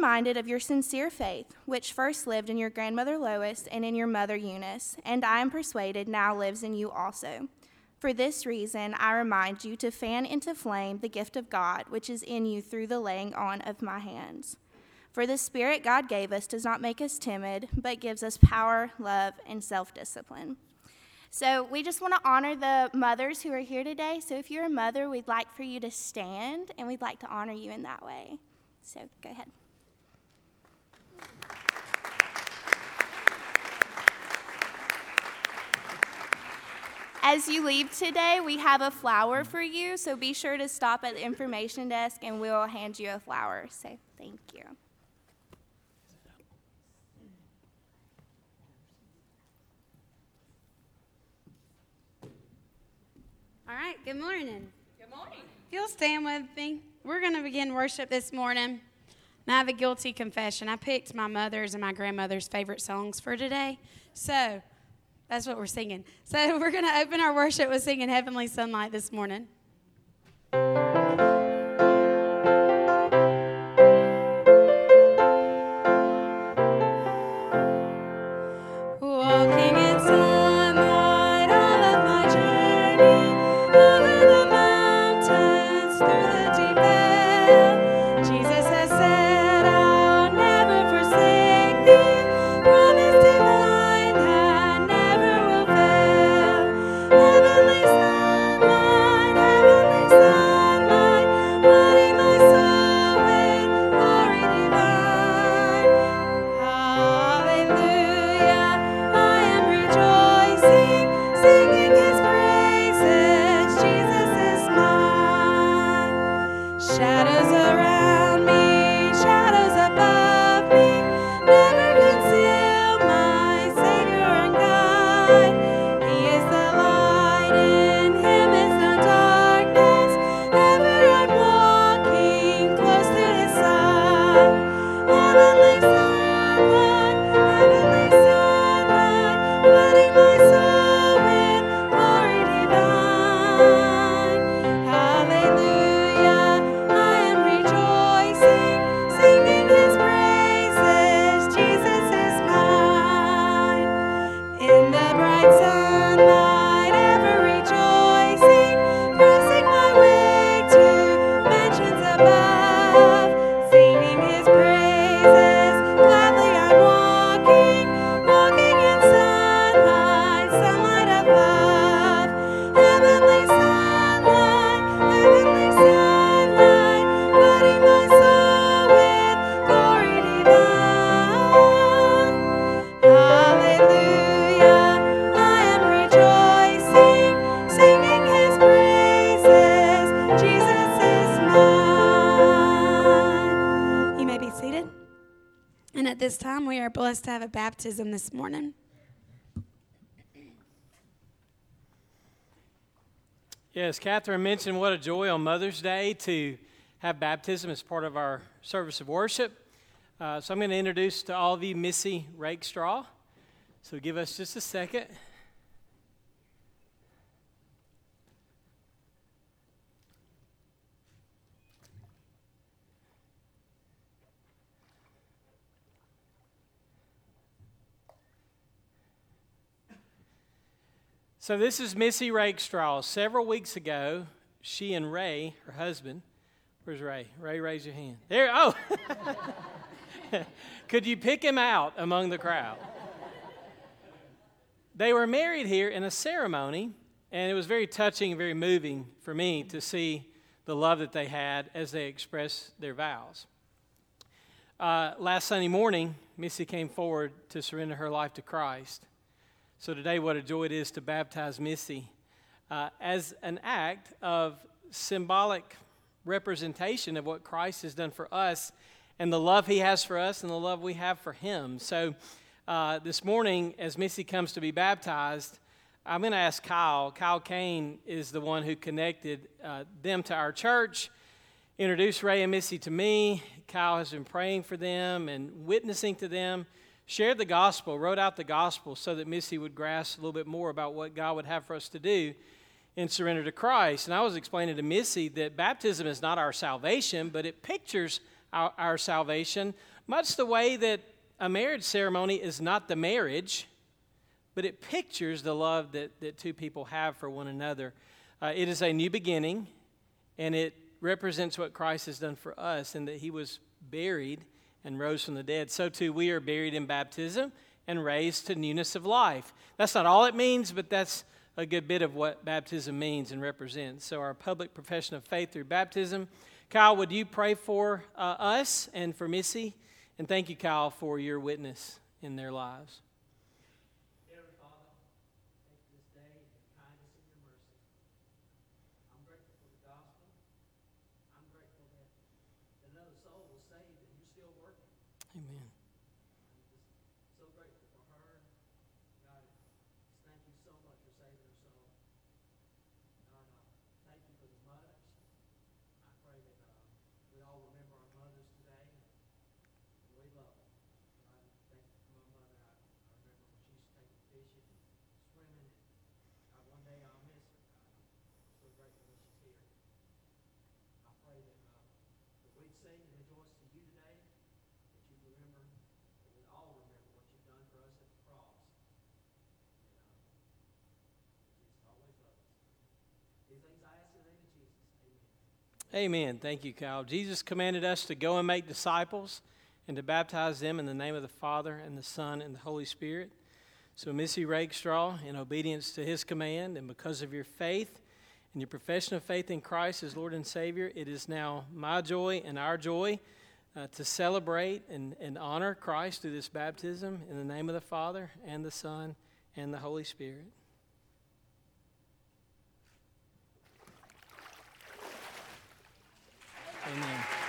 reminded of your sincere faith, which first lived in your grandmother Lois and in your mother Eunice, and I am persuaded now lives in you also. For this reason, I remind you to fan into flame the gift of God, which is in you through the laying on of my hands. For the Spirit God gave us does not make us timid, but gives us power, love, and self discipline. So we just want to honor the mothers who are here today. So if you're a mother, we'd like for you to stand and we'd like to honor you in that way. So go ahead. As you leave today, we have a flower for you, so be sure to stop at the information desk and we'll hand you a flower. So thank you. All right, good morning. Good morning. If you'll stand with me, we're going to begin worship this morning. And I have a guilty confession. I picked my mother's and my grandmother's favorite songs for today. So that's what we're singing. So we're going to open our worship with singing Heavenly Sunlight this morning. Have a baptism this morning. Yes, Catherine mentioned what a joy on Mother's Day to have baptism as part of our service of worship. Uh, so I'm going to introduce to all of you Missy Rakestraw. So give us just a second. So, this is Missy Rakestraw. Several weeks ago, she and Ray, her husband, where's Ray? Ray, raise your hand. There, oh! Could you pick him out among the crowd? They were married here in a ceremony, and it was very touching and very moving for me to see the love that they had as they expressed their vows. Uh, last Sunday morning, Missy came forward to surrender her life to Christ. So, today, what a joy it is to baptize Missy uh, as an act of symbolic representation of what Christ has done for us and the love he has for us and the love we have for him. So, uh, this morning, as Missy comes to be baptized, I'm going to ask Kyle. Kyle Kane is the one who connected uh, them to our church, introduced Ray and Missy to me. Kyle has been praying for them and witnessing to them shared the gospel, wrote out the gospel so that Missy would grasp a little bit more about what God would have for us to do in surrender to Christ. And I was explaining to Missy that baptism is not our salvation, but it pictures our, our salvation, much the way that a marriage ceremony is not the marriage, but it pictures the love that, that two people have for one another. Uh, it is a new beginning, and it represents what Christ has done for us, and that he was buried and rose from the dead. So too, we are buried in baptism and raised to newness of life. That's not all it means, but that's a good bit of what baptism means and represents. So, our public profession of faith through baptism. Kyle, would you pray for uh, us and for Missy? And thank you, Kyle, for your witness in their lives. Amen. so grateful for her. God, thank you so much for saving her soul. God, uh, thank you for the mothers. I pray that uh, we all remember our mothers today. And we love them. God, thank you for my mother. I, I remember when she used to take me fishing and swimming. And God, one day I'll miss her. God, I'm so grateful that she's here. I pray that, uh, that we'd sing and rejoice you today that you remember, we all remember what you've done for us at the cross. And, uh, Jesus always loves us. These things I ask in the name of Jesus. Amen. Amen. Thank you, Kyle. Jesus commanded us to go and make disciples and to baptize them in the name of the Father and the Son and the Holy Spirit. So, Missy Rakestraw, in obedience to his command and because of your faith and your profession of faith in Christ as Lord and Savior, it is now my joy and our joy uh, to celebrate and, and honor Christ through this baptism in the name of the Father and the Son and the Holy Spirit. Amen. Amen.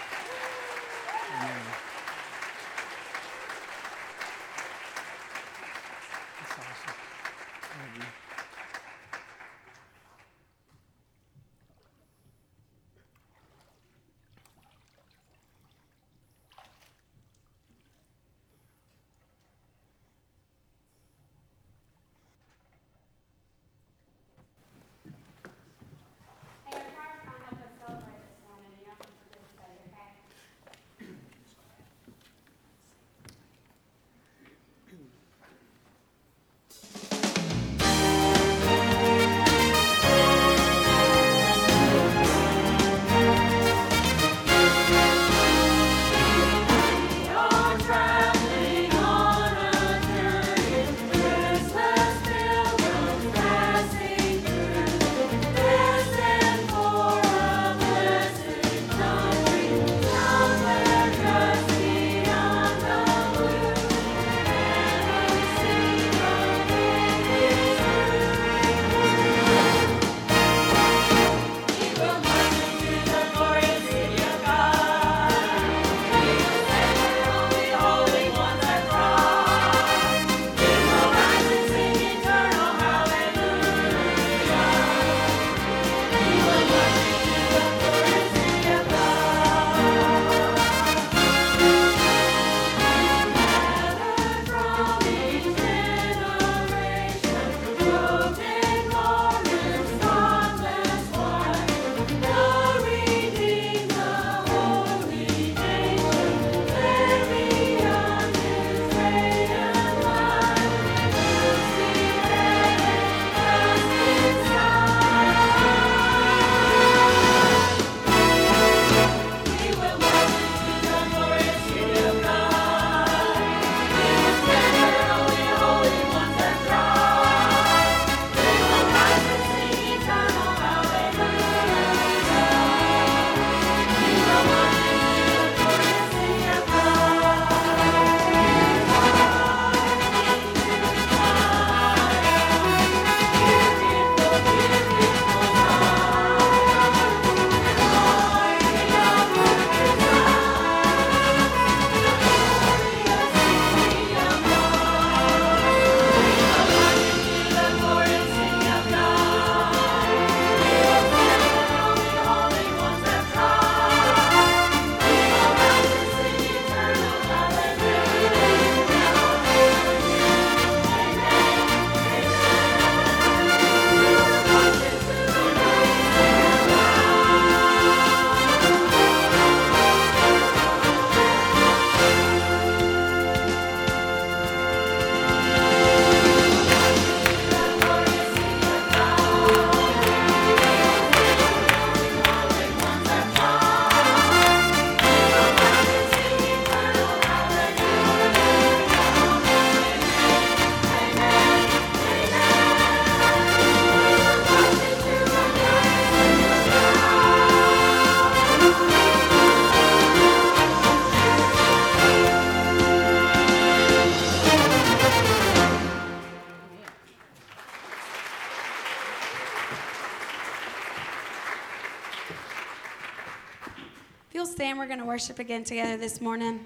Worship again together this morning.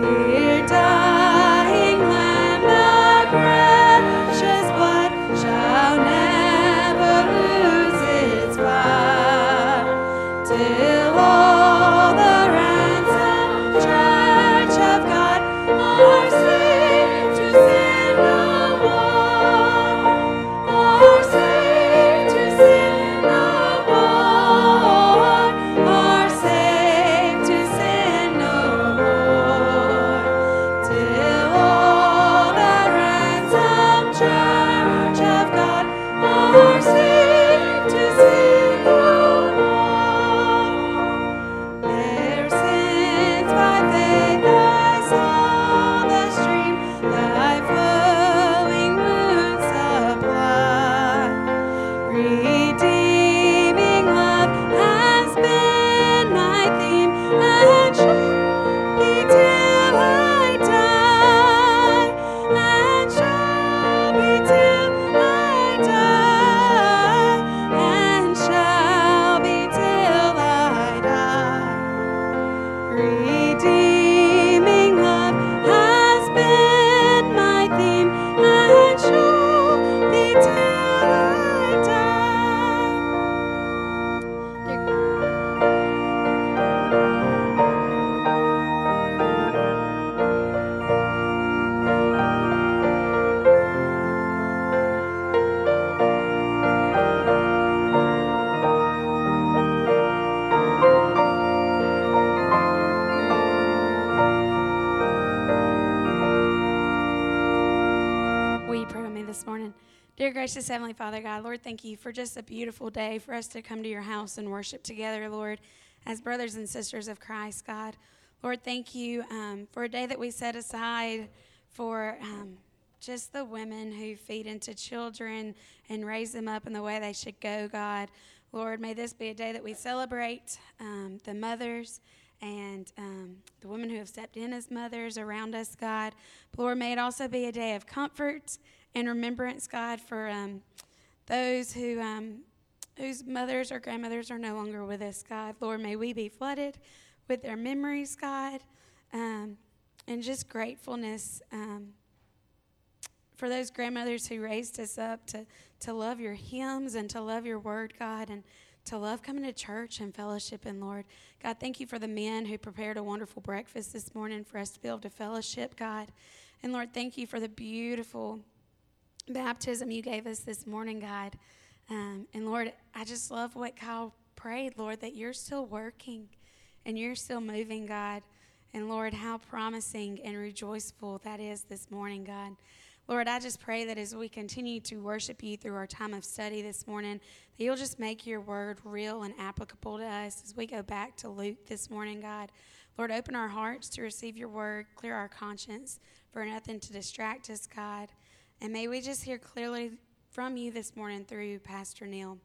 see. Gracious Heavenly Father, God, Lord, thank you for just a beautiful day for us to come to your house and worship together, Lord, as brothers and sisters of Christ, God. Lord, thank you um, for a day that we set aside for um, just the women who feed into children and raise them up in the way they should go, God. Lord, may this be a day that we celebrate um, the mothers and um, the women who have stepped in as mothers around us, God. But Lord, may it also be a day of comfort and remembrance, God, for um, those who um, whose mothers or grandmothers are no longer with us, God. Lord, may we be flooded with their memories, God, um, and just gratefulness um, for those grandmothers who raised us up to, to love your hymns and to love your word, God, and to love coming to church and fellowship. And Lord, God, thank you for the men who prepared a wonderful breakfast this morning for us to be able to fellowship, God. And Lord, thank you for the beautiful baptism you gave us this morning, God. Um, and Lord, I just love what Kyle prayed, Lord, that you're still working and you're still moving, God. And Lord, how promising and rejoiceful that is this morning, God. Lord, I just pray that as we continue to worship you through our time of study this morning, that you'll just make your word real and applicable to us as we go back to Luke this morning, God. Lord, open our hearts to receive your word, clear our conscience for nothing to distract us, God. And may we just hear clearly from you this morning through Pastor Neil.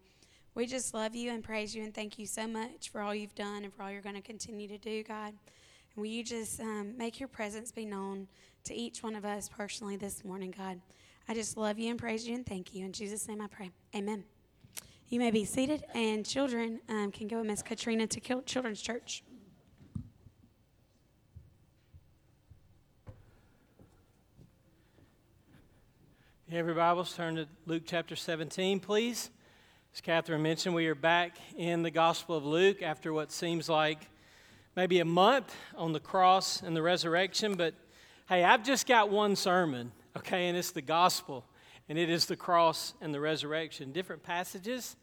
We just love you and praise you and thank you so much for all you've done and for all you're going to continue to do, God. And will you just um, make your presence be known to each one of us personally this morning, God? I just love you and praise you and thank you. In Jesus' name I pray. Amen. You may be seated, and children um, can go with Miss Katrina to Children's Church. Every Bibles, turn to Luke chapter 17, please. As Catherine mentioned, we are back in the Gospel of Luke after what seems like maybe a month on the cross and the resurrection. But hey, I've just got one sermon, okay, and it's the Gospel. and it is the cross and the resurrection. Different passages,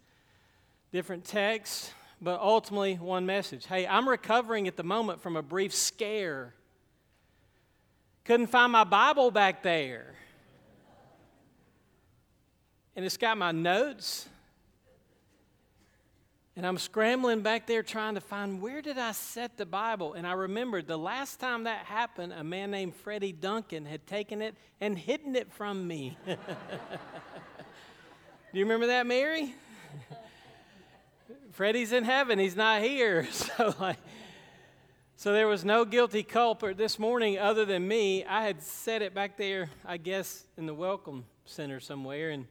different texts, but ultimately one message. Hey, I'm recovering at the moment from a brief scare. Couldn't find my Bible back there. And it's got my notes and I'm scrambling back there trying to find where did I set the Bible? And I remembered the last time that happened, a man named Freddie Duncan had taken it and hidden it from me. Do you remember that, Mary? Freddie's in heaven, he's not here. So like so there was no guilty culprit this morning other than me. I had set it back there, I guess, in the welcome center somewhere and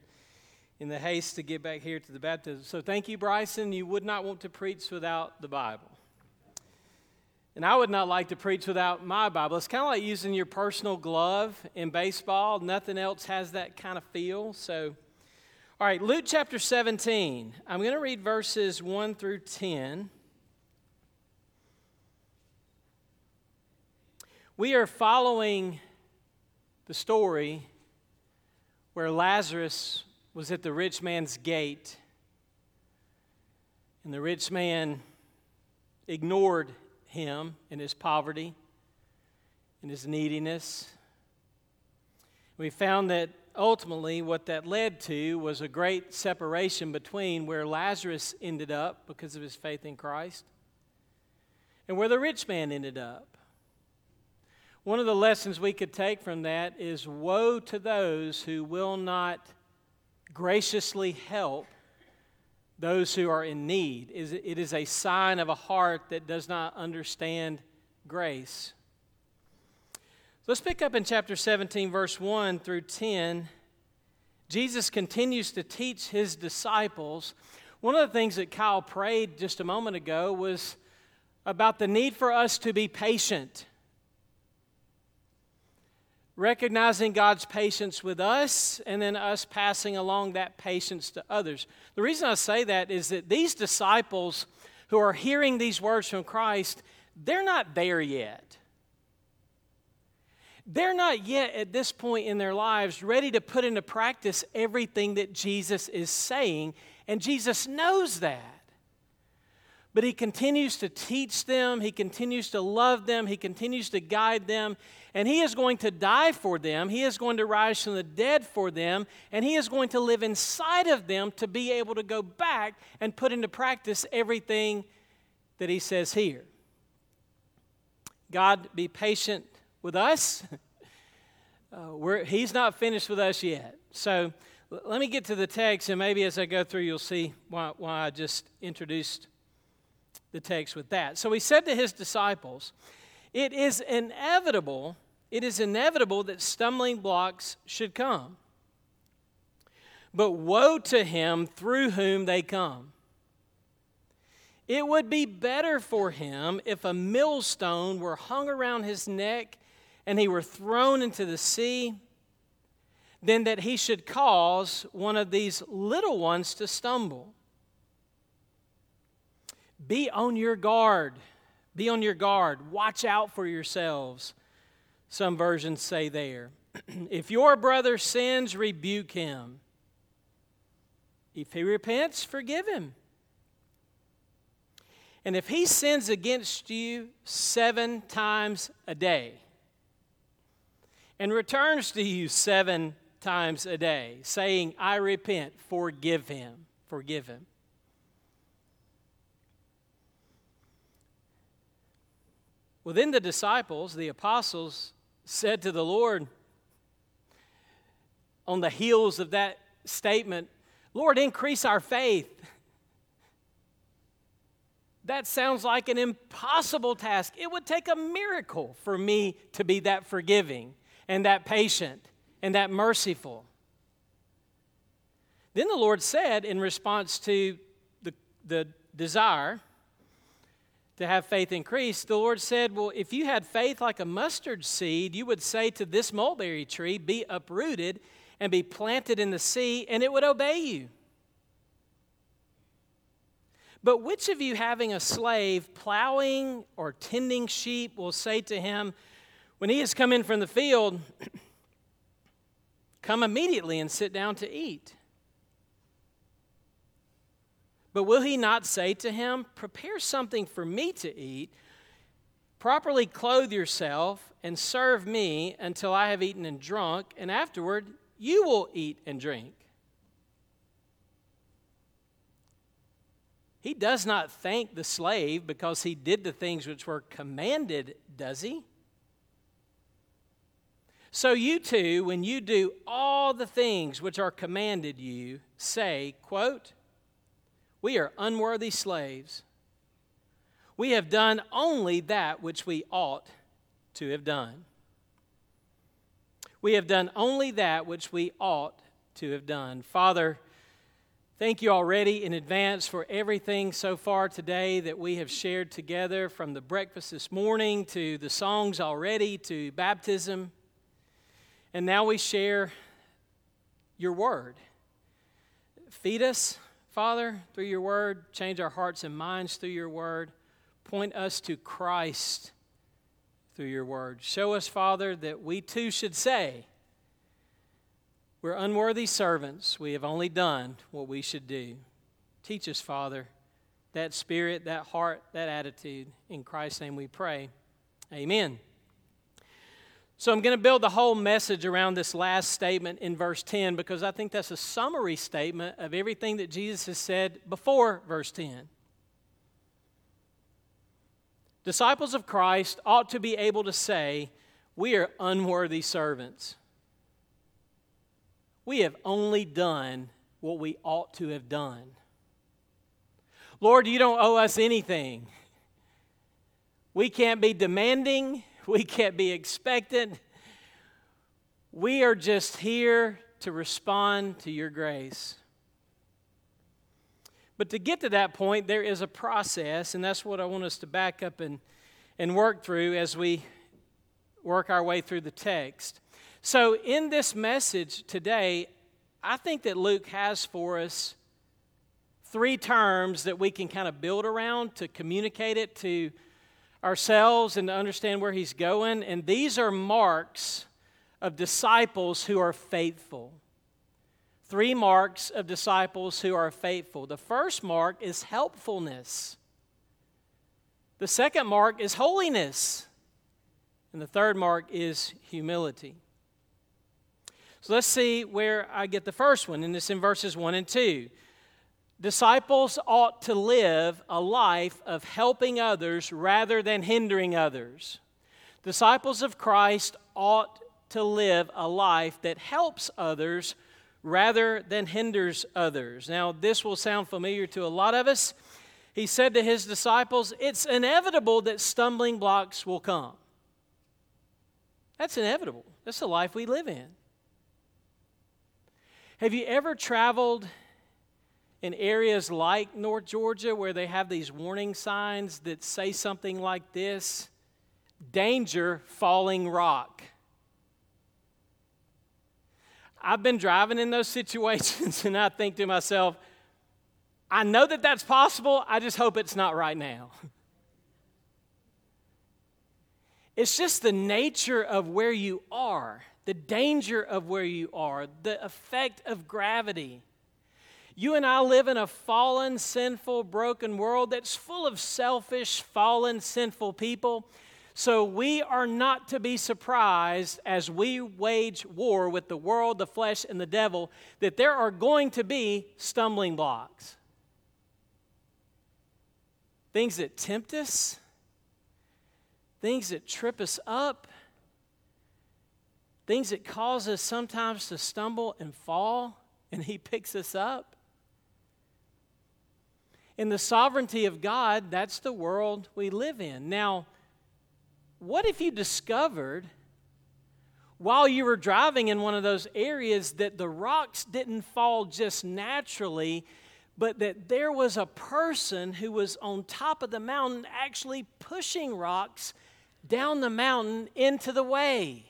in the haste to get back here to the baptism. So thank you, Bryson. You would not want to preach without the Bible. And I would not like to preach without my Bible. It's kind of like using your personal glove in baseball. Nothing else has that kind of feel. So, all right, Luke chapter 17. I'm going to read verses 1 through 10. We are following the story where Lazarus was at the rich man's gate, and the rich man ignored him in his poverty and his neediness. We found that ultimately what that led to was a great separation between where Lazarus ended up because of his faith in Christ and where the rich man ended up. One of the lessons we could take from that is woe to those who will not graciously help those who are in need. It is a sign of a heart that does not understand grace. let's pick up in chapter 17, verse 1 through 10. Jesus continues to teach his disciples. One of the things that Kyle prayed just a moment ago was about the need for us to be patient recognizing God's patience with us and then us passing along that patience to others. The reason I say that is that these disciples who are hearing these words from Christ, they're not there yet. They're not yet at this point in their lives ready to put into practice everything that Jesus is saying, and Jesus knows that. But he continues to teach them, he continues to love them, he continues to guide them, and he is going to die for them. He is going to rise from the dead for them, and he is going to live inside of them to be able to go back and put into practice everything that he says here. God, be patient with us. Uh, he's not finished with us yet. So let me get to the text, and maybe as I go through, you'll see why, why I just introduced the text with that. So he said to his disciples, It is inevitable, it is inevitable that stumbling blocks should come. But woe to him through whom they come. It would be better for him if a millstone were hung around his neck and he were thrown into the sea than that he should cause one of these little ones to stumble. Be on your guard. Be on your guard. Watch out for yourselves. Some versions say there. if your brother sins, rebuke him. If he repents, forgive him. And if he sins against you seven times a day and returns to you seven times a day, saying, I repent, forgive him. Forgive him. Well, then the disciples, the apostles, said to the Lord, on the heels of that statement, Lord, increase our faith. That sounds like an impossible task. It would take a miracle for me to be that forgiving and that patient and that merciful. Then the Lord said, in response to the, the desire, to have faith increase, the Lord said, Well, if you had faith like a mustard seed, you would say to this mulberry tree, Be uprooted and be planted in the sea, and it would obey you. But which of you, having a slave plowing or tending sheep, will say to him, when he has come in from the field, Come immediately and sit down to eat. But will he not say to him, Prepare something for me to eat, properly clothe yourself, and serve me until I have eaten and drunk, and afterward you will eat and drink? He does not thank the slave because he did the things which were commanded, does he? So you too, when you do all the things which are commanded you, say, quote, we are unworthy slaves. We have done only that which we ought to have done. We have done only that which we ought to have done. Father, thank you already in advance for everything so far today that we have shared together from the breakfast this morning to the songs already to baptism. And now we share your word. Feed us Father, through your word, change our hearts and minds through your word. Point us to Christ through your word. Show us, Father, that we too should say, We're unworthy servants. We have only done what we should do. Teach us, Father, that spirit, that heart, that attitude. In Christ's name we pray. Amen. So I'm going to build the whole message around this last statement in verse 10 because I think that's a summary statement of everything that Jesus has said before verse 10. Disciples of Christ ought to be able to say, We are unworthy servants. We have only done what we ought to have done. Lord, you don't owe us anything. We can't be demanding. We can't be expectant. We are just here to respond to your grace. But to get to that point, there is a process, and that's what I want us to back up and, and work through as we work our way through the text. So, in this message today, I think that Luke has for us three terms that we can kind of build around to communicate it to ourselves and to understand where he's going. And these are marks of disciples who are faithful. Three marks of disciples who are faithful. The first mark is helpfulness, the second mark is holiness, and the third mark is humility. So let's see where I get the first one, and it's in verses 1 and 2. Disciples ought to live a life of helping others rather than hindering others. Disciples of Christ ought to live a life that helps others rather than hinders others. Now, this will sound familiar to a lot of us. He said to his disciples, It's inevitable that stumbling blocks will come. That's inevitable. That's the life we live in. Have you ever traveled in areas like North Georgia where they have these warning signs that say something like this danger, falling rock. I've been driving in those situations and I think to myself, I know that that's possible, I just hope it's not right now. It's just the nature of where you are, the danger of where you are, the effect of gravity. You and I live in a fallen, sinful, broken world that's full of selfish, fallen, sinful people. So we are not to be surprised as we wage war with the world, the flesh, and the devil that there are going to be stumbling blocks. Things that tempt us, things that trip us up, things that cause us sometimes to stumble and fall, and He picks us up. In the sovereignty of God, that's the world we live in. Now, what if you discovered while you were driving in one of those areas that the rocks didn't fall just naturally, but that there was a person who was on top of the mountain actually pushing rocks down the mountain into the way?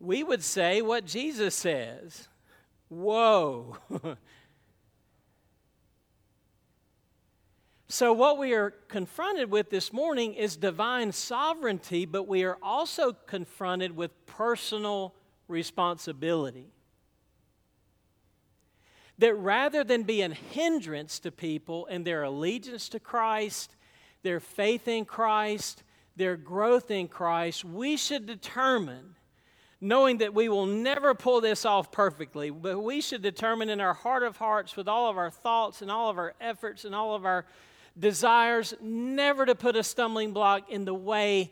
We would say what Jesus says Whoa. So, what we are confronted with this morning is divine sovereignty, but we are also confronted with personal responsibility. That rather than be a hindrance to people and their allegiance to Christ, their faith in Christ, their growth in Christ, we should determine, knowing that we will never pull this off perfectly, but we should determine in our heart of hearts, with all of our thoughts and all of our efforts and all of our desires, never to put a stumbling block in the way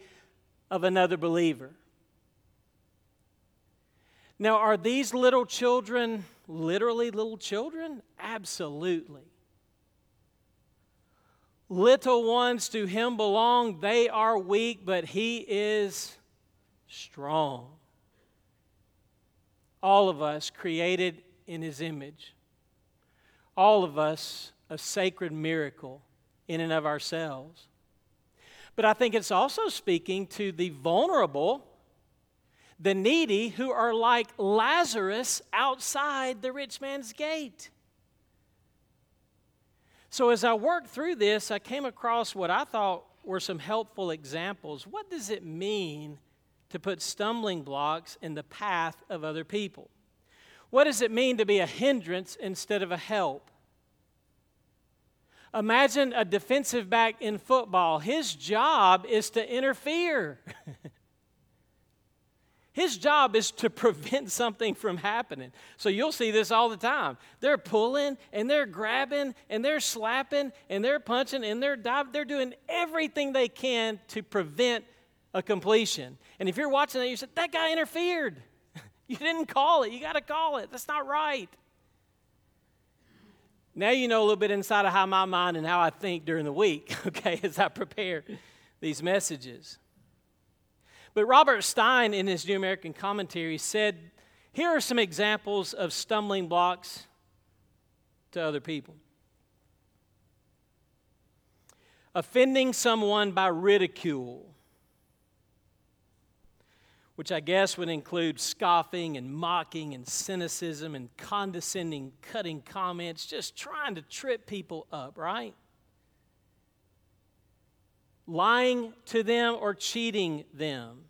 of another believer. Now, are these little children literally little children? Absolutely. Little ones to him belong. They are weak, but he is strong. All of us created in his image. All of us a sacred miracle in and of ourselves. But I think it's also speaking to the vulnerable the needy who are like Lazarus outside the rich man's gate. So, as I worked through this, I came across what I thought were some helpful examples. What does it mean to put stumbling blocks in the path of other people? What does it mean to be a hindrance instead of a help? Imagine a defensive back in football. His job is to interfere. His job is to prevent something from happening. So you'll see this all the time. They're pulling and they're grabbing and they're slapping and they're punching and they're diving. They're doing everything they can to prevent a completion. And if you're watching that, you said, that guy interfered. you didn't call it. You got to call it. That's not right. Now you know a little bit inside of how my mind and how I think during the week, okay, as I prepare these messages. But Robert Stein, in his New American Commentary, said here are some examples of stumbling blocks to other people offending someone by ridicule, which I guess would include scoffing and mocking and cynicism and condescending, cutting comments, just trying to trip people up, right? lying to them or cheating them,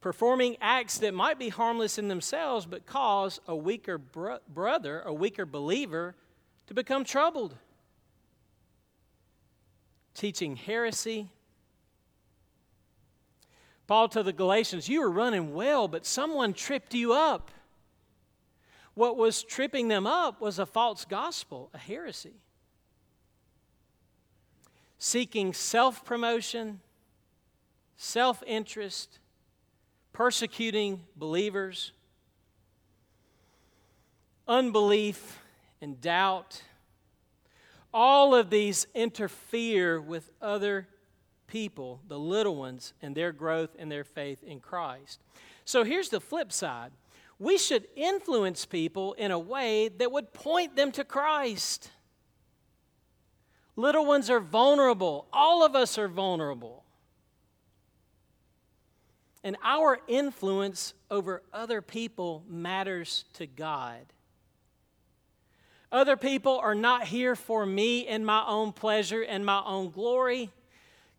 performing acts that might be harmless in themselves but cause a weaker bro- brother, a weaker believer, to become troubled, teaching heresy. Paul to the Galatians, you were running well, but someone tripped you up. What was tripping them up was a false gospel, a heresy seeking self promotion, self interest, persecuting believers, unbelief, and doubt. All of these interfere with other people, the little ones, and their growth and their faith in Christ. So here's the flip side we should influence people in a way that would point them to Christ. Little ones are vulnerable. All of us are vulnerable. And our influence over other people matters to God. Other people are not here for me and my own pleasure and my own glory.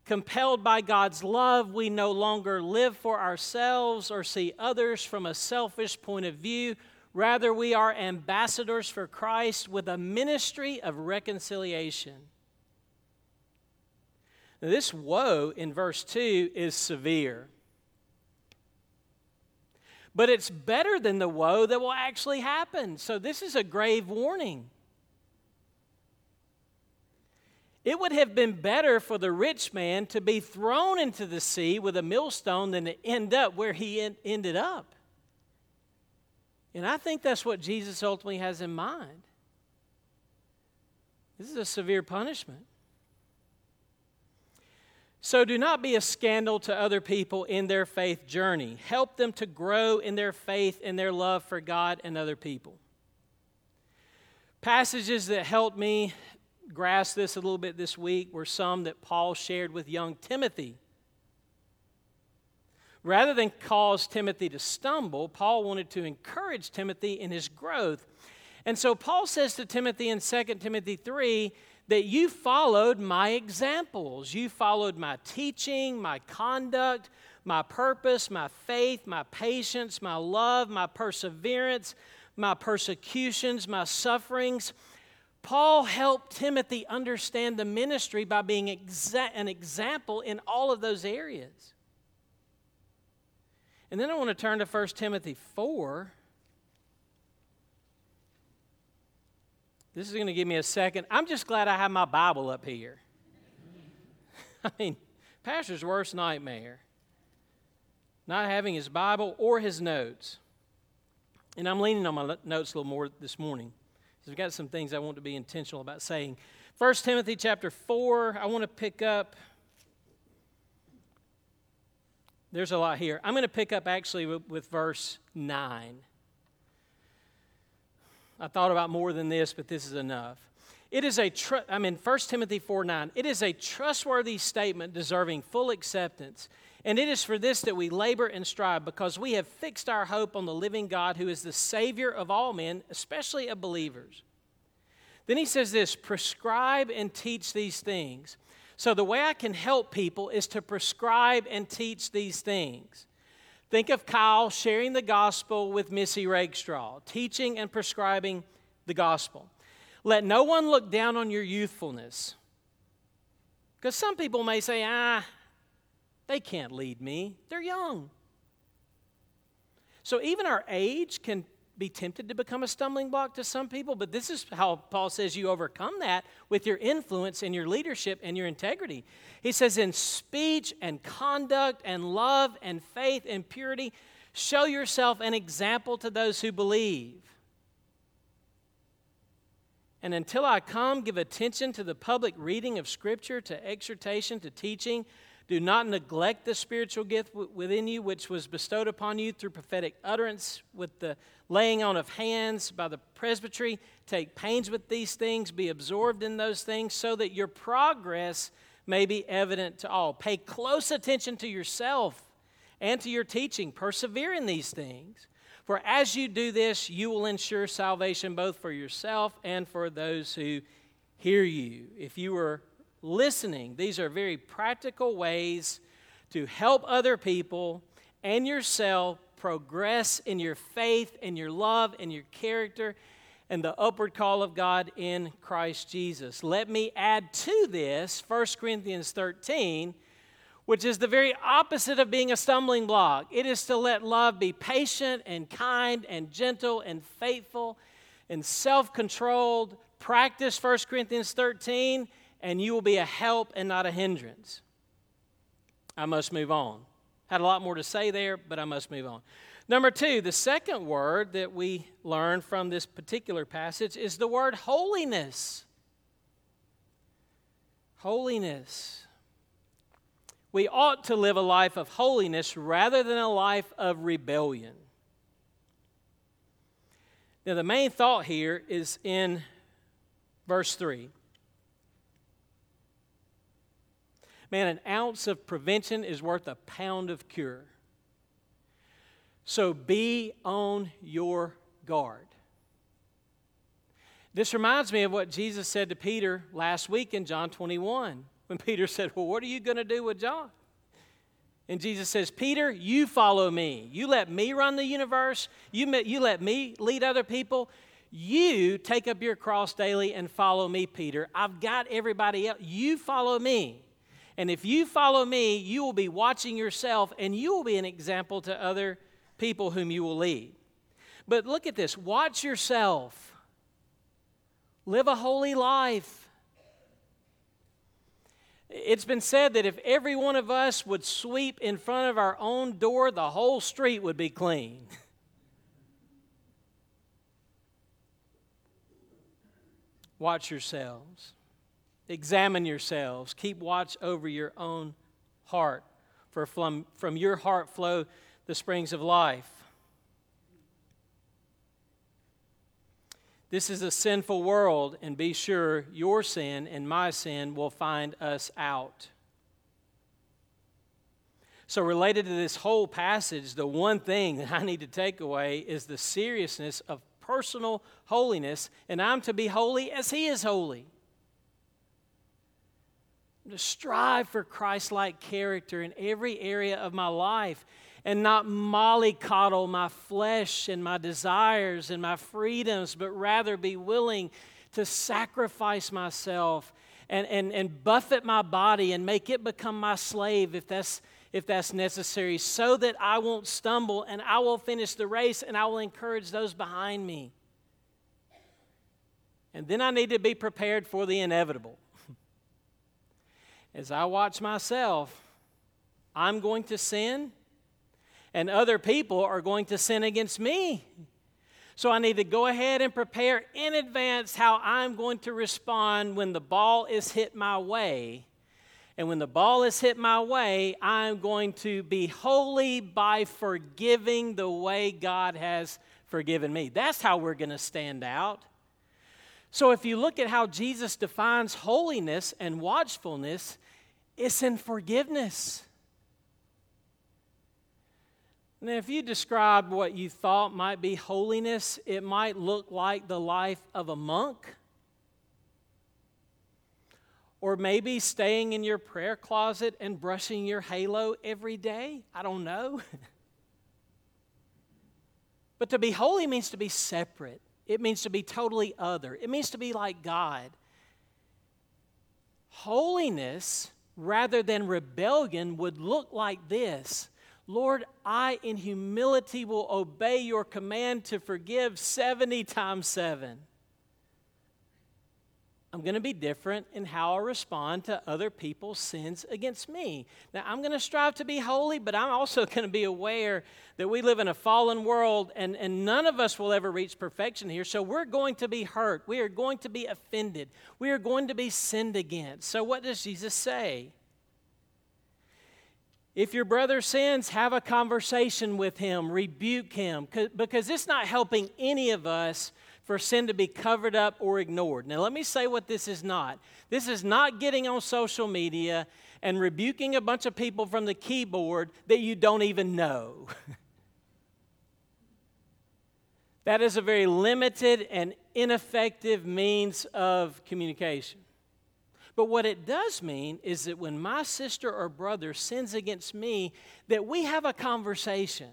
Compelled by God's love, we no longer live for ourselves or see others from a selfish point of view. Rather, we are ambassadors for Christ with a ministry of reconciliation. Now, this woe in verse 2 is severe. But it's better than the woe that will actually happen. So, this is a grave warning. It would have been better for the rich man to be thrown into the sea with a millstone than to end up where he ended up. And I think that's what Jesus ultimately has in mind. This is a severe punishment. So do not be a scandal to other people in their faith journey. Help them to grow in their faith and their love for God and other people. Passages that helped me grasp this a little bit this week were some that Paul shared with young Timothy. Rather than cause Timothy to stumble, Paul wanted to encourage Timothy in his growth. And so Paul says to Timothy in 2 Timothy 3 that you followed my examples. You followed my teaching, my conduct, my purpose, my faith, my patience, my love, my perseverance, my persecutions, my sufferings. Paul helped Timothy understand the ministry by being exa- an example in all of those areas. And then I want to turn to 1 Timothy 4. This is going to give me a second. I'm just glad I have my Bible up here. I mean, pastor's worst nightmare not having his Bible or his notes. And I'm leaning on my notes a little more this morning. I've got some things I want to be intentional about saying. 1 Timothy chapter 4, I want to pick up. There's a lot here. I'm going to pick up actually with, with verse 9. I thought about more than this, but this is enough. It is a, tr- I'm in 1 Timothy 4 9. It is a trustworthy statement deserving full acceptance. And it is for this that we labor and strive, because we have fixed our hope on the living God who is the Savior of all men, especially of believers. Then he says this prescribe and teach these things. So, the way I can help people is to prescribe and teach these things. Think of Kyle sharing the gospel with Missy Rakestraw, teaching and prescribing the gospel. Let no one look down on your youthfulness. Because some people may say, ah, they can't lead me, they're young. So even our age can be tempted to become a stumbling block to some people, but this is how Paul says you overcome that with your influence and your leadership and your integrity. He says, in speech and conduct and love and faith and purity, show yourself an example to those who believe. And until I come, give attention to the public reading of Scripture, to exhortation, to teaching. Do not neglect the spiritual gift within you, which was bestowed upon you through prophetic utterance with the laying on of hands by the presbytery. Take pains with these things, be absorbed in those things, so that your progress may be evident to all. Pay close attention to yourself and to your teaching. Persevere in these things. For as you do this, you will ensure salvation both for yourself and for those who hear you. If you are listening. These are very practical ways to help other people and yourself progress in your faith and your love and your character and the upward call of God in Christ Jesus. Let me add to this 1 Corinthians 13, which is the very opposite of being a stumbling block. It is to let love be patient and kind and gentle and faithful and self controlled. Practice 1 Corinthians 13 and you will be a help and not a hindrance. I must move on. Had a lot more to say there, but I must move on. Number two, the second word that we learn from this particular passage is the word holiness. Holiness. We ought to live a life of holiness rather than a life of rebellion. Now, the main thought here is in verse 3. Man, an ounce of prevention is worth a pound of cure. So be on your guard. This reminds me of what Jesus said to Peter last week in John 21 when Peter said, Well, what are you going to do with John? And Jesus says, Peter, you follow me. You let me run the universe. You, you let me lead other people. You take up your cross daily and follow me, Peter. I've got everybody else. You follow me. And if you follow me, you will be watching yourself and you will be an example to other people whom you will lead. But look at this watch yourself, live a holy life. It's been said that if every one of us would sweep in front of our own door, the whole street would be clean. Watch yourselves. Examine yourselves. Keep watch over your own heart, for from, from your heart flow the springs of life. This is a sinful world, and be sure your sin and my sin will find us out. So, related to this whole passage, the one thing that I need to take away is the seriousness of personal holiness, and I'm to be holy as He is holy. To strive for Christ like character in every area of my life and not mollycoddle my flesh and my desires and my freedoms, but rather be willing to sacrifice myself and, and, and buffet my body and make it become my slave if that's, if that's necessary, so that I won't stumble and I will finish the race and I will encourage those behind me. And then I need to be prepared for the inevitable. As I watch myself, I'm going to sin, and other people are going to sin against me. So I need to go ahead and prepare in advance how I'm going to respond when the ball is hit my way. And when the ball is hit my way, I'm going to be holy by forgiving the way God has forgiven me. That's how we're going to stand out. So if you look at how Jesus defines holiness and watchfulness, it's in forgiveness. Now, if you describe what you thought might be holiness, it might look like the life of a monk. Or maybe staying in your prayer closet and brushing your halo every day. I don't know. but to be holy means to be separate, it means to be totally other, it means to be like God. Holiness, rather than rebellion, would look like this Lord, I in humility will obey your command to forgive 70 times 7. I'm going to be different in how I respond to other people's sins against me. Now, I'm going to strive to be holy, but I'm also going to be aware that we live in a fallen world and, and none of us will ever reach perfection here. So we're going to be hurt. We are going to be offended. We are going to be sinned against. So, what does Jesus say? If your brother sins, have a conversation with him, rebuke him, because it's not helping any of us for sin to be covered up or ignored. Now, let me say what this is not. This is not getting on social media and rebuking a bunch of people from the keyboard that you don't even know. that is a very limited and ineffective means of communication. But what it does mean is that when my sister or brother sins against me, that we have a conversation.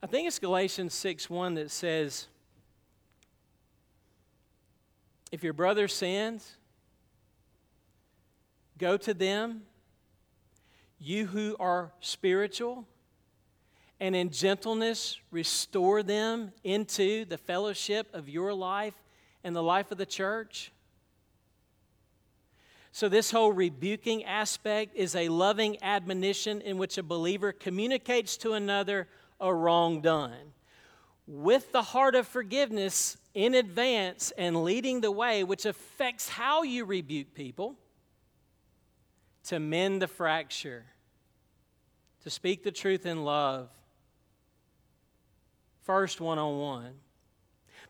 I think it's Galatians 6 1 that says, If your brother sins, go to them, you who are spiritual, and in gentleness restore them into the fellowship of your life and the life of the church. So, this whole rebuking aspect is a loving admonition in which a believer communicates to another a wrong done. With the heart of forgiveness in advance and leading the way, which affects how you rebuke people, to mend the fracture, to speak the truth in love, first one on one.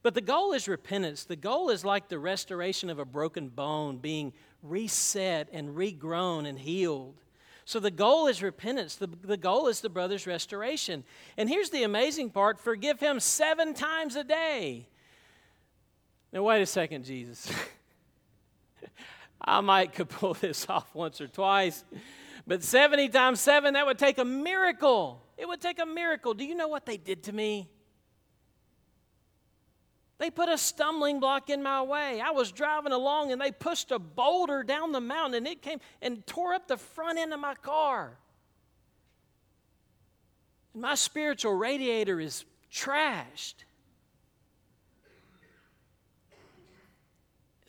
But the goal is repentance. The goal is like the restoration of a broken bone being reset and regrown and healed. So the goal is repentance. The, the goal is the brother's restoration. And here's the amazing part forgive him seven times a day. Now, wait a second, Jesus. I might could pull this off once or twice, but 70 times seven, that would take a miracle. It would take a miracle. Do you know what they did to me? They put a stumbling block in my way. I was driving along and they pushed a boulder down the mountain and it came and tore up the front end of my car. And my spiritual radiator is trashed.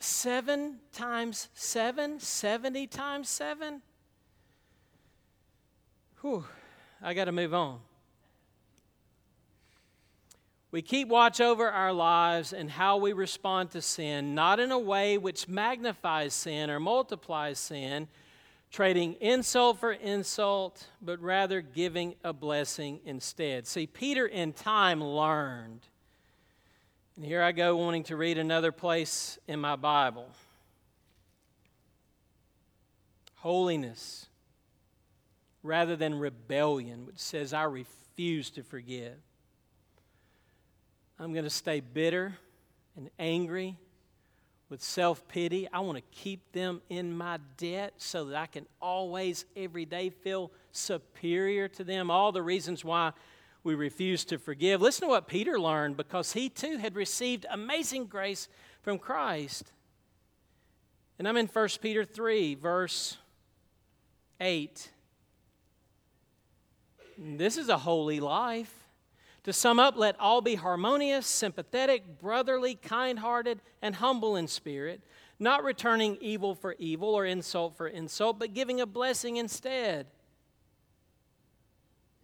Seven times seven, 70 times seven. Whew, I got to move on. We keep watch over our lives and how we respond to sin, not in a way which magnifies sin or multiplies sin, trading insult for insult, but rather giving a blessing instead. See, Peter in time learned. And here I go wanting to read another place in my Bible holiness rather than rebellion, which says, I refuse to forgive. I'm going to stay bitter and angry with self pity. I want to keep them in my debt so that I can always, every day, feel superior to them. All the reasons why we refuse to forgive. Listen to what Peter learned because he too had received amazing grace from Christ. And I'm in 1 Peter 3, verse 8. This is a holy life. To sum up, let all be harmonious, sympathetic, brotherly, kind hearted, and humble in spirit, not returning evil for evil or insult for insult, but giving a blessing instead.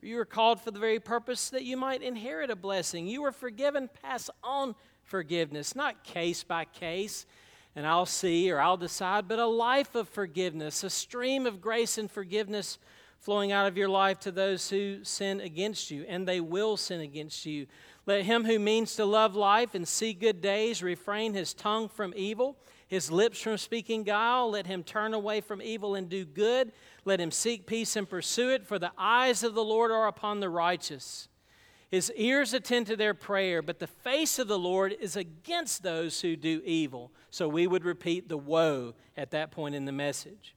You were called for the very purpose that you might inherit a blessing. You were forgiven, pass on forgiveness, not case by case, and I'll see or I'll decide, but a life of forgiveness, a stream of grace and forgiveness flowing out of your life to those who sin against you, and they will sin against you. Let him who means to love life and see good days refrain his tongue from evil, his lips from speaking guile. Let him turn away from evil and do good. Let him seek peace and pursue it, for the eyes of the Lord are upon the righteous. His ears attend to their prayer, but the face of the Lord is against those who do evil. So we would repeat the woe at that point in the message.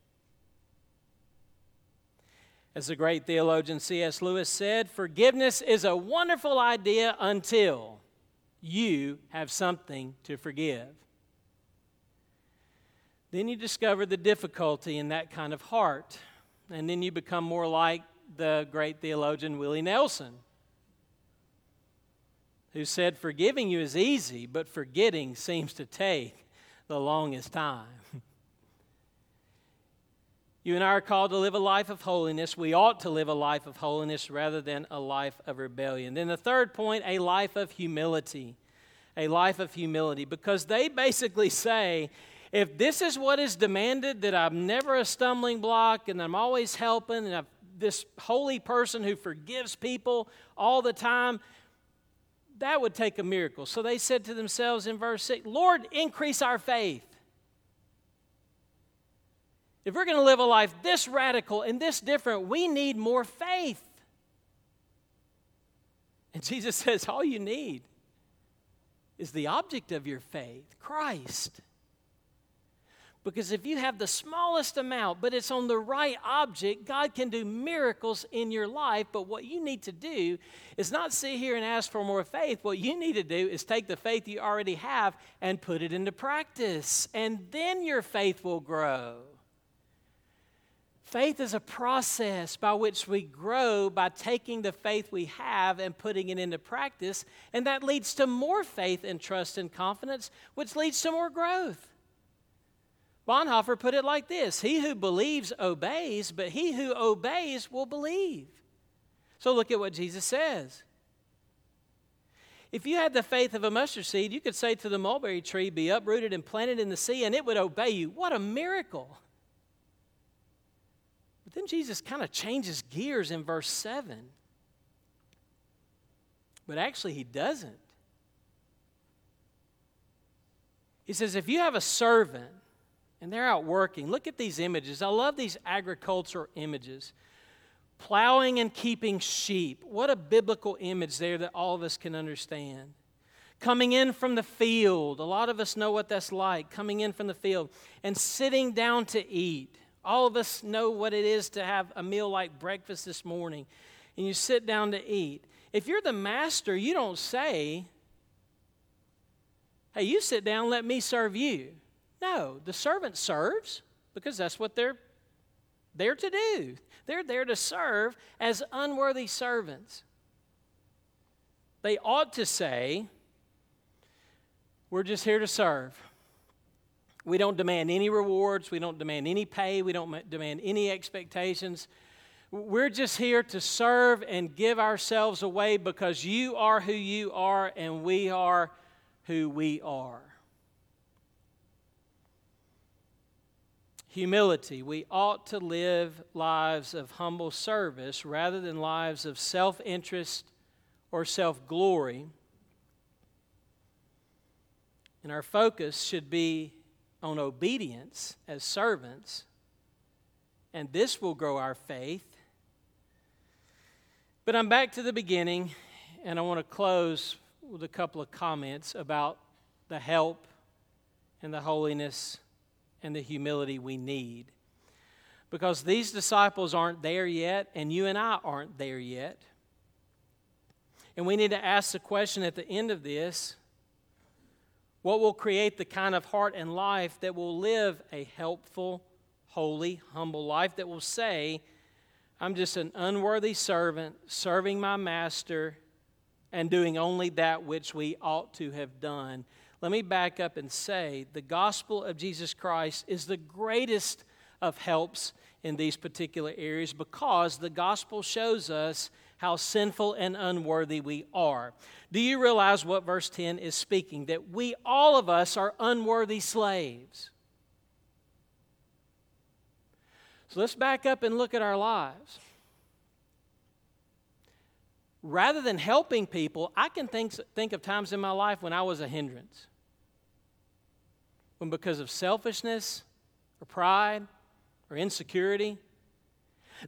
As the great theologian C.S. Lewis said, forgiveness is a wonderful idea until you have something to forgive. Then you discover the difficulty in that kind of heart, and then you become more like the great theologian Willie Nelson, who said, Forgiving you is easy, but forgetting seems to take the longest time. You and I are called to live a life of holiness. We ought to live a life of holiness rather than a life of rebellion. Then the third point, a life of humility. A life of humility. Because they basically say, if this is what is demanded, that I'm never a stumbling block and I'm always helping and I'm this holy person who forgives people all the time, that would take a miracle. So they said to themselves in verse 6, Lord, increase our faith. If we're going to live a life this radical and this different, we need more faith. And Jesus says, All you need is the object of your faith, Christ. Because if you have the smallest amount, but it's on the right object, God can do miracles in your life. But what you need to do is not sit here and ask for more faith. What you need to do is take the faith you already have and put it into practice. And then your faith will grow. Faith is a process by which we grow by taking the faith we have and putting it into practice, and that leads to more faith and trust and confidence, which leads to more growth. Bonhoeffer put it like this He who believes obeys, but he who obeys will believe. So look at what Jesus says. If you had the faith of a mustard seed, you could say to the mulberry tree, Be uprooted and planted in the sea, and it would obey you. What a miracle! But then Jesus kind of changes gears in verse 7. But actually, he doesn't. He says, if you have a servant and they're out working, look at these images. I love these agricultural images. Plowing and keeping sheep. What a biblical image there that all of us can understand. Coming in from the field. A lot of us know what that's like, coming in from the field and sitting down to eat. All of us know what it is to have a meal like breakfast this morning and you sit down to eat. If you're the master, you don't say, Hey, you sit down, let me serve you. No, the servant serves because that's what they're there to do. They're there to serve as unworthy servants. They ought to say, We're just here to serve. We don't demand any rewards. We don't demand any pay. We don't demand any expectations. We're just here to serve and give ourselves away because you are who you are and we are who we are. Humility. We ought to live lives of humble service rather than lives of self interest or self glory. And our focus should be on obedience as servants, and this will grow our faith. But I'm back to the beginning, and I want to close with a couple of comments about the help and the holiness and the humility we need. Because these disciples aren't there yet, and you and I aren't there yet. And we need to ask the question at the end of this what will create the kind of heart and life that will live a helpful, holy, humble life that will say, I'm just an unworthy servant serving my master and doing only that which we ought to have done. Let me back up and say the gospel of Jesus Christ is the greatest of helps in these particular areas because the gospel shows us how sinful and unworthy we are. Do you realize what verse 10 is speaking? That we, all of us, are unworthy slaves. So let's back up and look at our lives. Rather than helping people, I can think, think of times in my life when I was a hindrance. When, because of selfishness or pride or insecurity,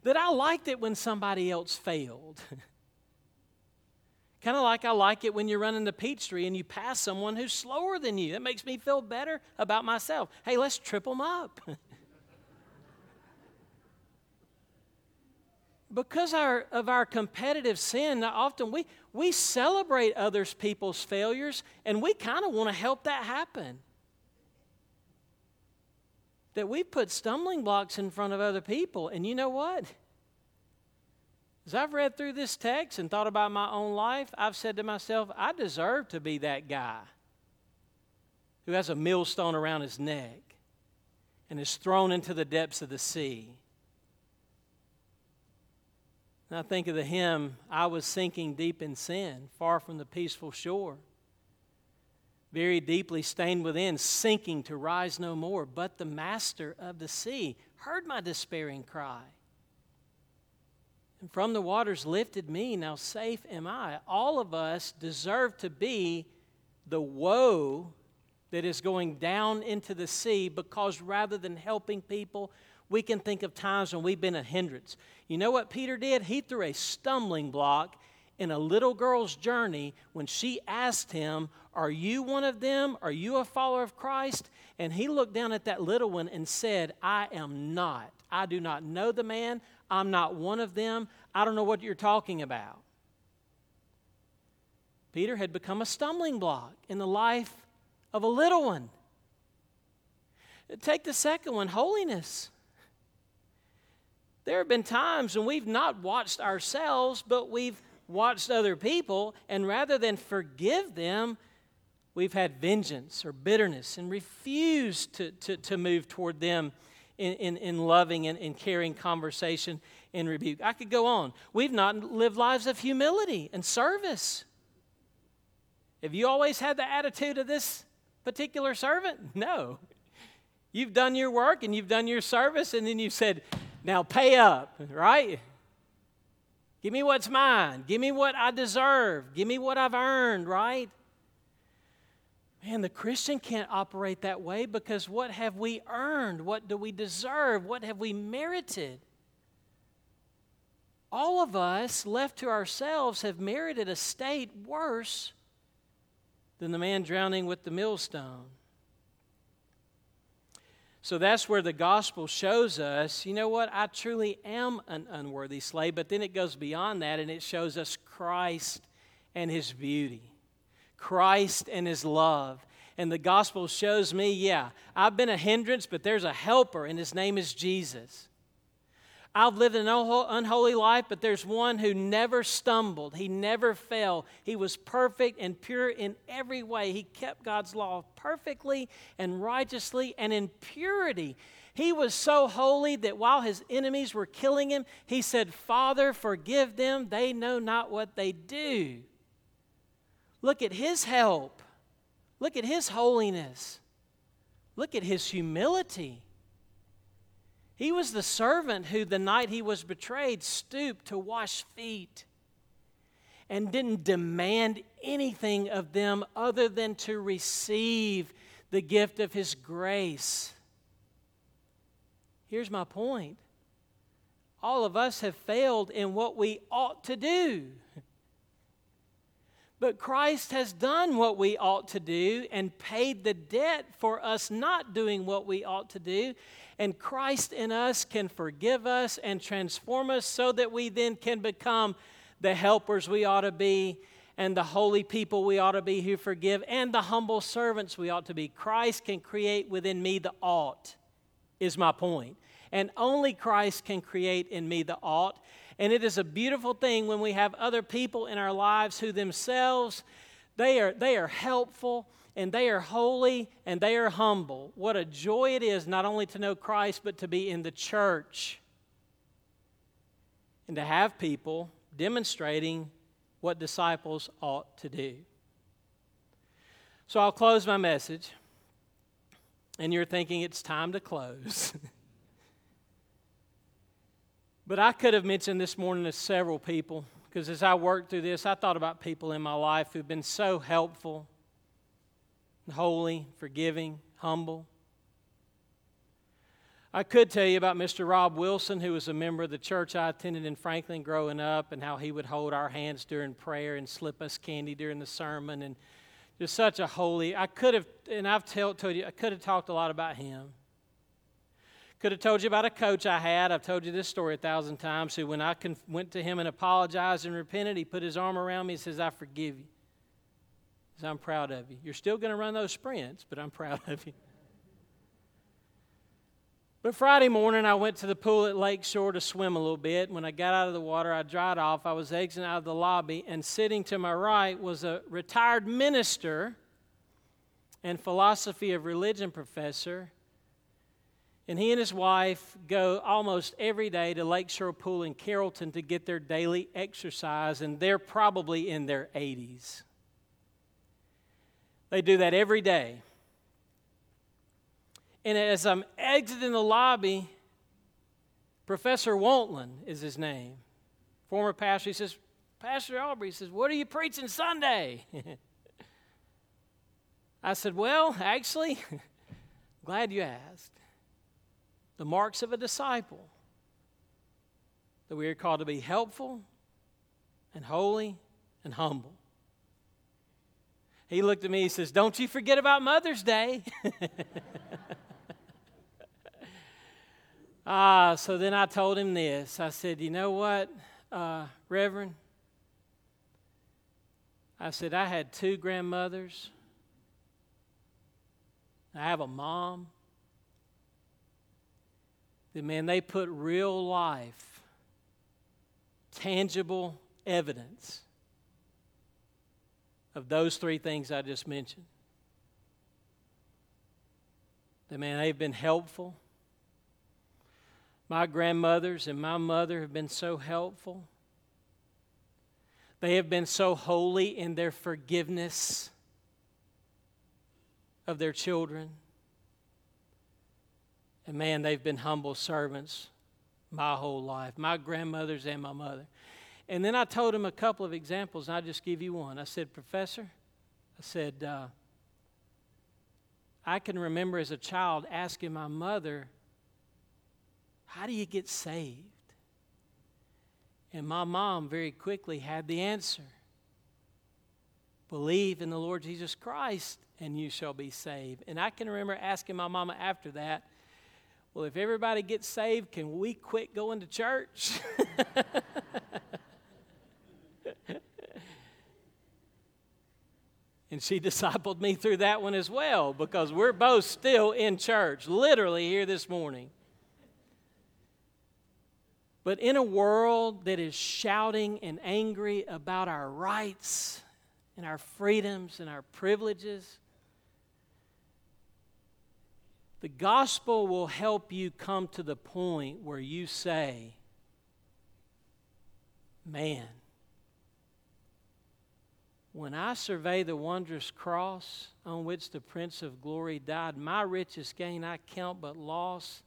that I liked it when somebody else failed. kind of like I like it when you're running the Peachtree and you pass someone who's slower than you. That makes me feel better about myself. Hey, let's trip them up. because our, of our competitive sin, often we, we celebrate others people's failures and we kind of want to help that happen. That we put stumbling blocks in front of other people. And you know what? As I've read through this text and thought about my own life, I've said to myself, I deserve to be that guy who has a millstone around his neck and is thrown into the depths of the sea. And I think of the hymn, I was sinking deep in sin, far from the peaceful shore. Very deeply stained within, sinking to rise no more. But the master of the sea heard my despairing cry. And from the waters lifted me, now safe am I. All of us deserve to be the woe that is going down into the sea because rather than helping people, we can think of times when we've been a hindrance. You know what Peter did? He threw a stumbling block in a little girl's journey when she asked him, Are you one of them? Are you a follower of Christ? And he looked down at that little one and said, I am not. I do not know the man. I'm not one of them. I don't know what you're talking about. Peter had become a stumbling block in the life of a little one. Take the second one holiness. There have been times when we've not watched ourselves, but we've watched other people, and rather than forgive them, we've had vengeance or bitterness and refused to, to, to move toward them in, in, in loving and in caring conversation and rebuke. I could go on. We've not lived lives of humility and service. Have you always had the attitude of this particular servant? No. You've done your work and you've done your service, and then you said, now pay up, right? Give me what's mine. Give me what I deserve. Give me what I've earned, right? Man, the Christian can't operate that way because what have we earned? What do we deserve? What have we merited? All of us, left to ourselves, have merited a state worse than the man drowning with the millstone. So that's where the gospel shows us, you know what, I truly am an unworthy slave, but then it goes beyond that and it shows us Christ and his beauty, Christ and his love. And the gospel shows me, yeah, I've been a hindrance, but there's a helper, and his name is Jesus. I've lived an unholy life, but there's one who never stumbled. He never fell. He was perfect and pure in every way. He kept God's law perfectly and righteously and in purity. He was so holy that while his enemies were killing him, he said, Father, forgive them. They know not what they do. Look at his help. Look at his holiness. Look at his humility. He was the servant who, the night he was betrayed, stooped to wash feet and didn't demand anything of them other than to receive the gift of his grace. Here's my point all of us have failed in what we ought to do. But Christ has done what we ought to do and paid the debt for us not doing what we ought to do. And Christ in us can forgive us and transform us so that we then can become the helpers we ought to be and the holy people we ought to be who forgive and the humble servants we ought to be. Christ can create within me the ought, is my point. And only Christ can create in me the ought. And it is a beautiful thing when we have other people in our lives who themselves they are they are helpful and they are holy and they are humble. What a joy it is not only to know Christ but to be in the church and to have people demonstrating what disciples ought to do. So I'll close my message and you're thinking it's time to close. But I could have mentioned this morning to several people because as I worked through this, I thought about people in my life who've been so helpful, holy, forgiving, humble. I could tell you about Mr. Rob Wilson, who was a member of the church I attended in Franklin growing up, and how he would hold our hands during prayer and slip us candy during the sermon, and just such a holy. I could have, and I've told, told you, I could have talked a lot about him. Could have told you about a coach I had. I've told you this story a thousand times. Who, when I went to him and apologized and repented, he put his arm around me and says, I forgive you. He says, I'm proud of you. You're still going to run those sprints, but I'm proud of you. But Friday morning, I went to the pool at Lakeshore to swim a little bit. When I got out of the water, I dried off. I was exiting out of the lobby, and sitting to my right was a retired minister and philosophy of religion professor and he and his wife go almost every day to Lakeshore Pool in Carrollton to get their daily exercise, and they're probably in their 80s. They do that every day. And as I'm exiting the lobby, Professor Wantland is his name, former pastor. He says, Pastor Aubrey he says, What are you preaching Sunday? I said, Well, actually, glad you asked the marks of a disciple that we are called to be helpful and holy and humble. He looked at me, he says, Don't you forget about Mother's Day. ah, so then I told him this. I said, You know what, uh, Reverend? I said, I had two grandmothers. I have a mom that, man, they put real life, tangible evidence of those three things I just mentioned. That, man, they've been helpful. My grandmothers and my mother have been so helpful. They have been so holy in their forgiveness of their children. And man, they've been humble servants my whole life, my grandmothers and my mother. And then I told him a couple of examples, and I'll just give you one. I said, Professor, I said, uh, I can remember as a child asking my mother, How do you get saved? And my mom very quickly had the answer Believe in the Lord Jesus Christ, and you shall be saved. And I can remember asking my mama after that, well, if everybody gets saved, can we quit going to church? and she discipled me through that one as well because we're both still in church, literally here this morning. But in a world that is shouting and angry about our rights and our freedoms and our privileges, the gospel will help you come to the point where you say, Man, when I survey the wondrous cross on which the Prince of Glory died, my richest gain I count but loss.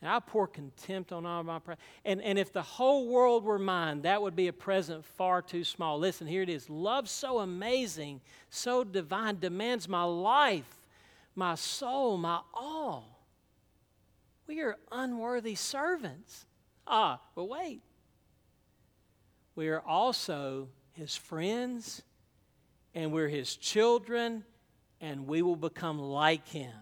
And I pour contempt on all my pride. And, and if the whole world were mine, that would be a present far too small. Listen, here it is. Love so amazing, so divine, demands my life my soul, my all. We are unworthy servants. Ah, but wait. We are also his friends and we're his children, and we will become like him.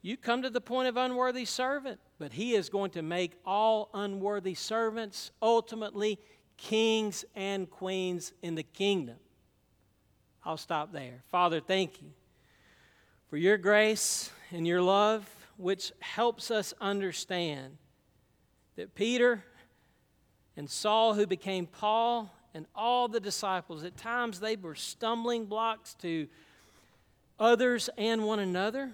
You come to the point of unworthy servant, but he is going to make all unworthy servants ultimately kings and queens in the kingdom. I'll stop there. Father, thank you for your grace and your love, which helps us understand that Peter and Saul, who became Paul, and all the disciples, at times they were stumbling blocks to others and one another.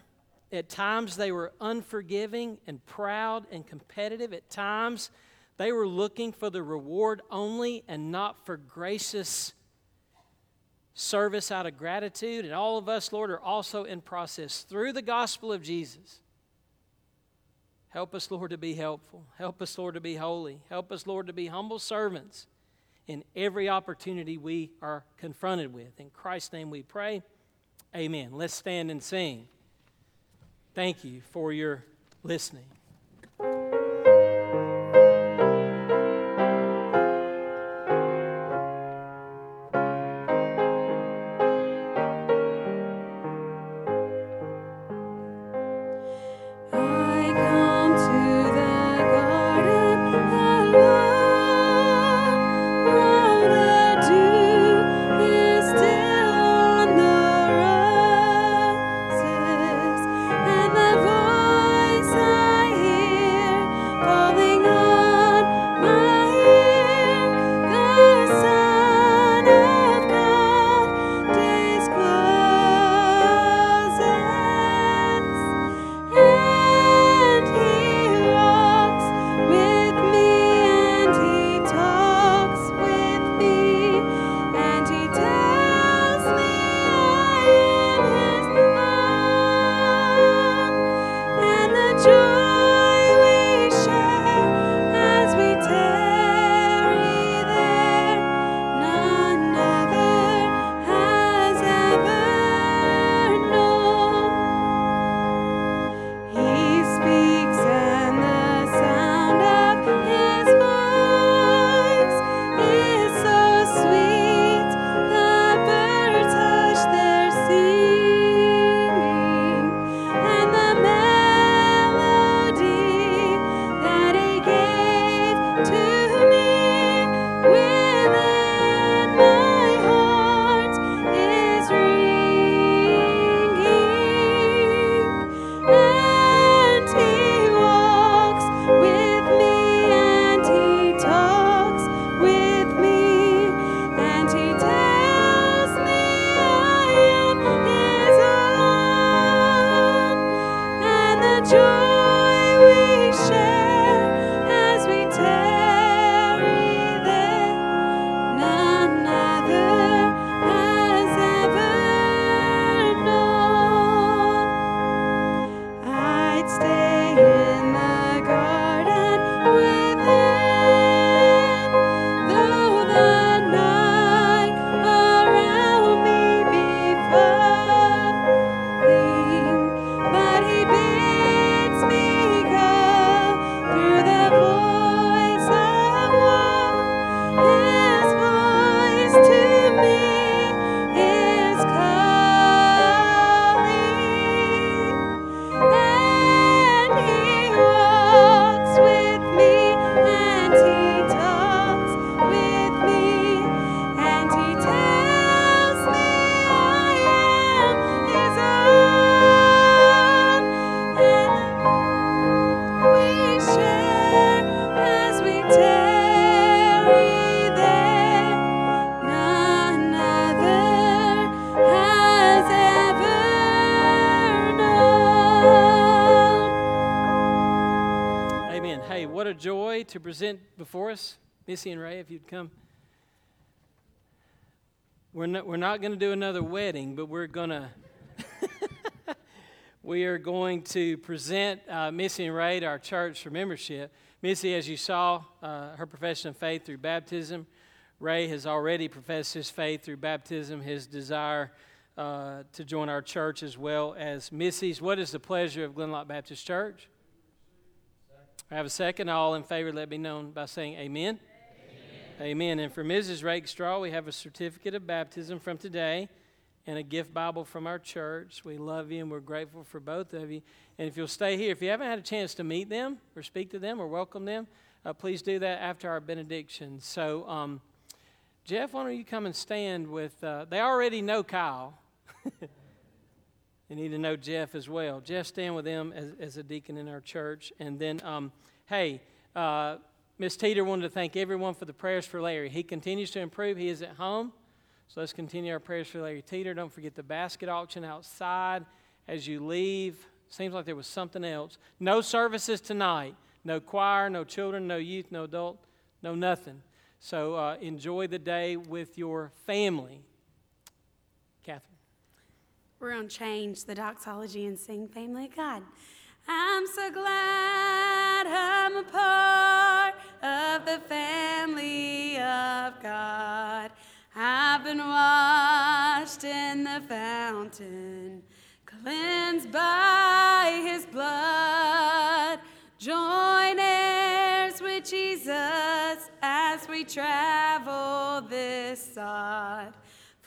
At times they were unforgiving and proud and competitive. At times they were looking for the reward only and not for gracious service out of gratitude. And all of us, Lord, are also in process through the gospel of Jesus. Help us, Lord, to be helpful. Help us, Lord, to be holy. Help us, Lord, to be humble servants in every opportunity we are confronted with. In Christ's name we pray. Amen. Let's stand and sing. Thank you for your listening. To present before us. Missy and Ray, if you'd come. We're not, we're not going to do another wedding, but we're going to. we are going to present uh, Missy and Ray to our church for membership. Missy, as you saw, uh, her profession of faith through baptism. Ray has already professed his faith through baptism, his desire uh, to join our church as well as Missy's. What is the pleasure of Glenlock Baptist Church? I have a second. All in favor, let me know by saying amen. Amen. And for Mrs. Rakestraw, we have a certificate of baptism from today and a gift Bible from our church. We love you and we're grateful for both of you. And if you'll stay here, if you haven't had a chance to meet them or speak to them or welcome them, uh, please do that after our benediction. So, um, Jeff, why don't you come and stand with, uh, they already know Kyle. they need to know Jeff as well. Jeff, stand with them as, as a deacon in our church. And then, um, hey, uh, Miss Teeter wanted to thank everyone for the prayers for Larry. He continues to improve. He is at home. So let's continue our prayers for Larry Teeter. Don't forget the basket auction outside as you leave. Seems like there was something else. No services tonight. No choir, no children, no youth, no adult, no nothing. So uh, enjoy the day with your family. We're to change the doxology and sing Family of God. I'm so glad I'm a part of the family of God. I've been washed in the fountain, cleansed by his blood. Join heirs with Jesus as we travel this sod.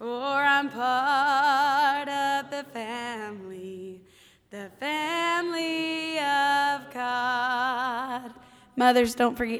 For I'm part of the family, the family of God. Mothers, don't forget your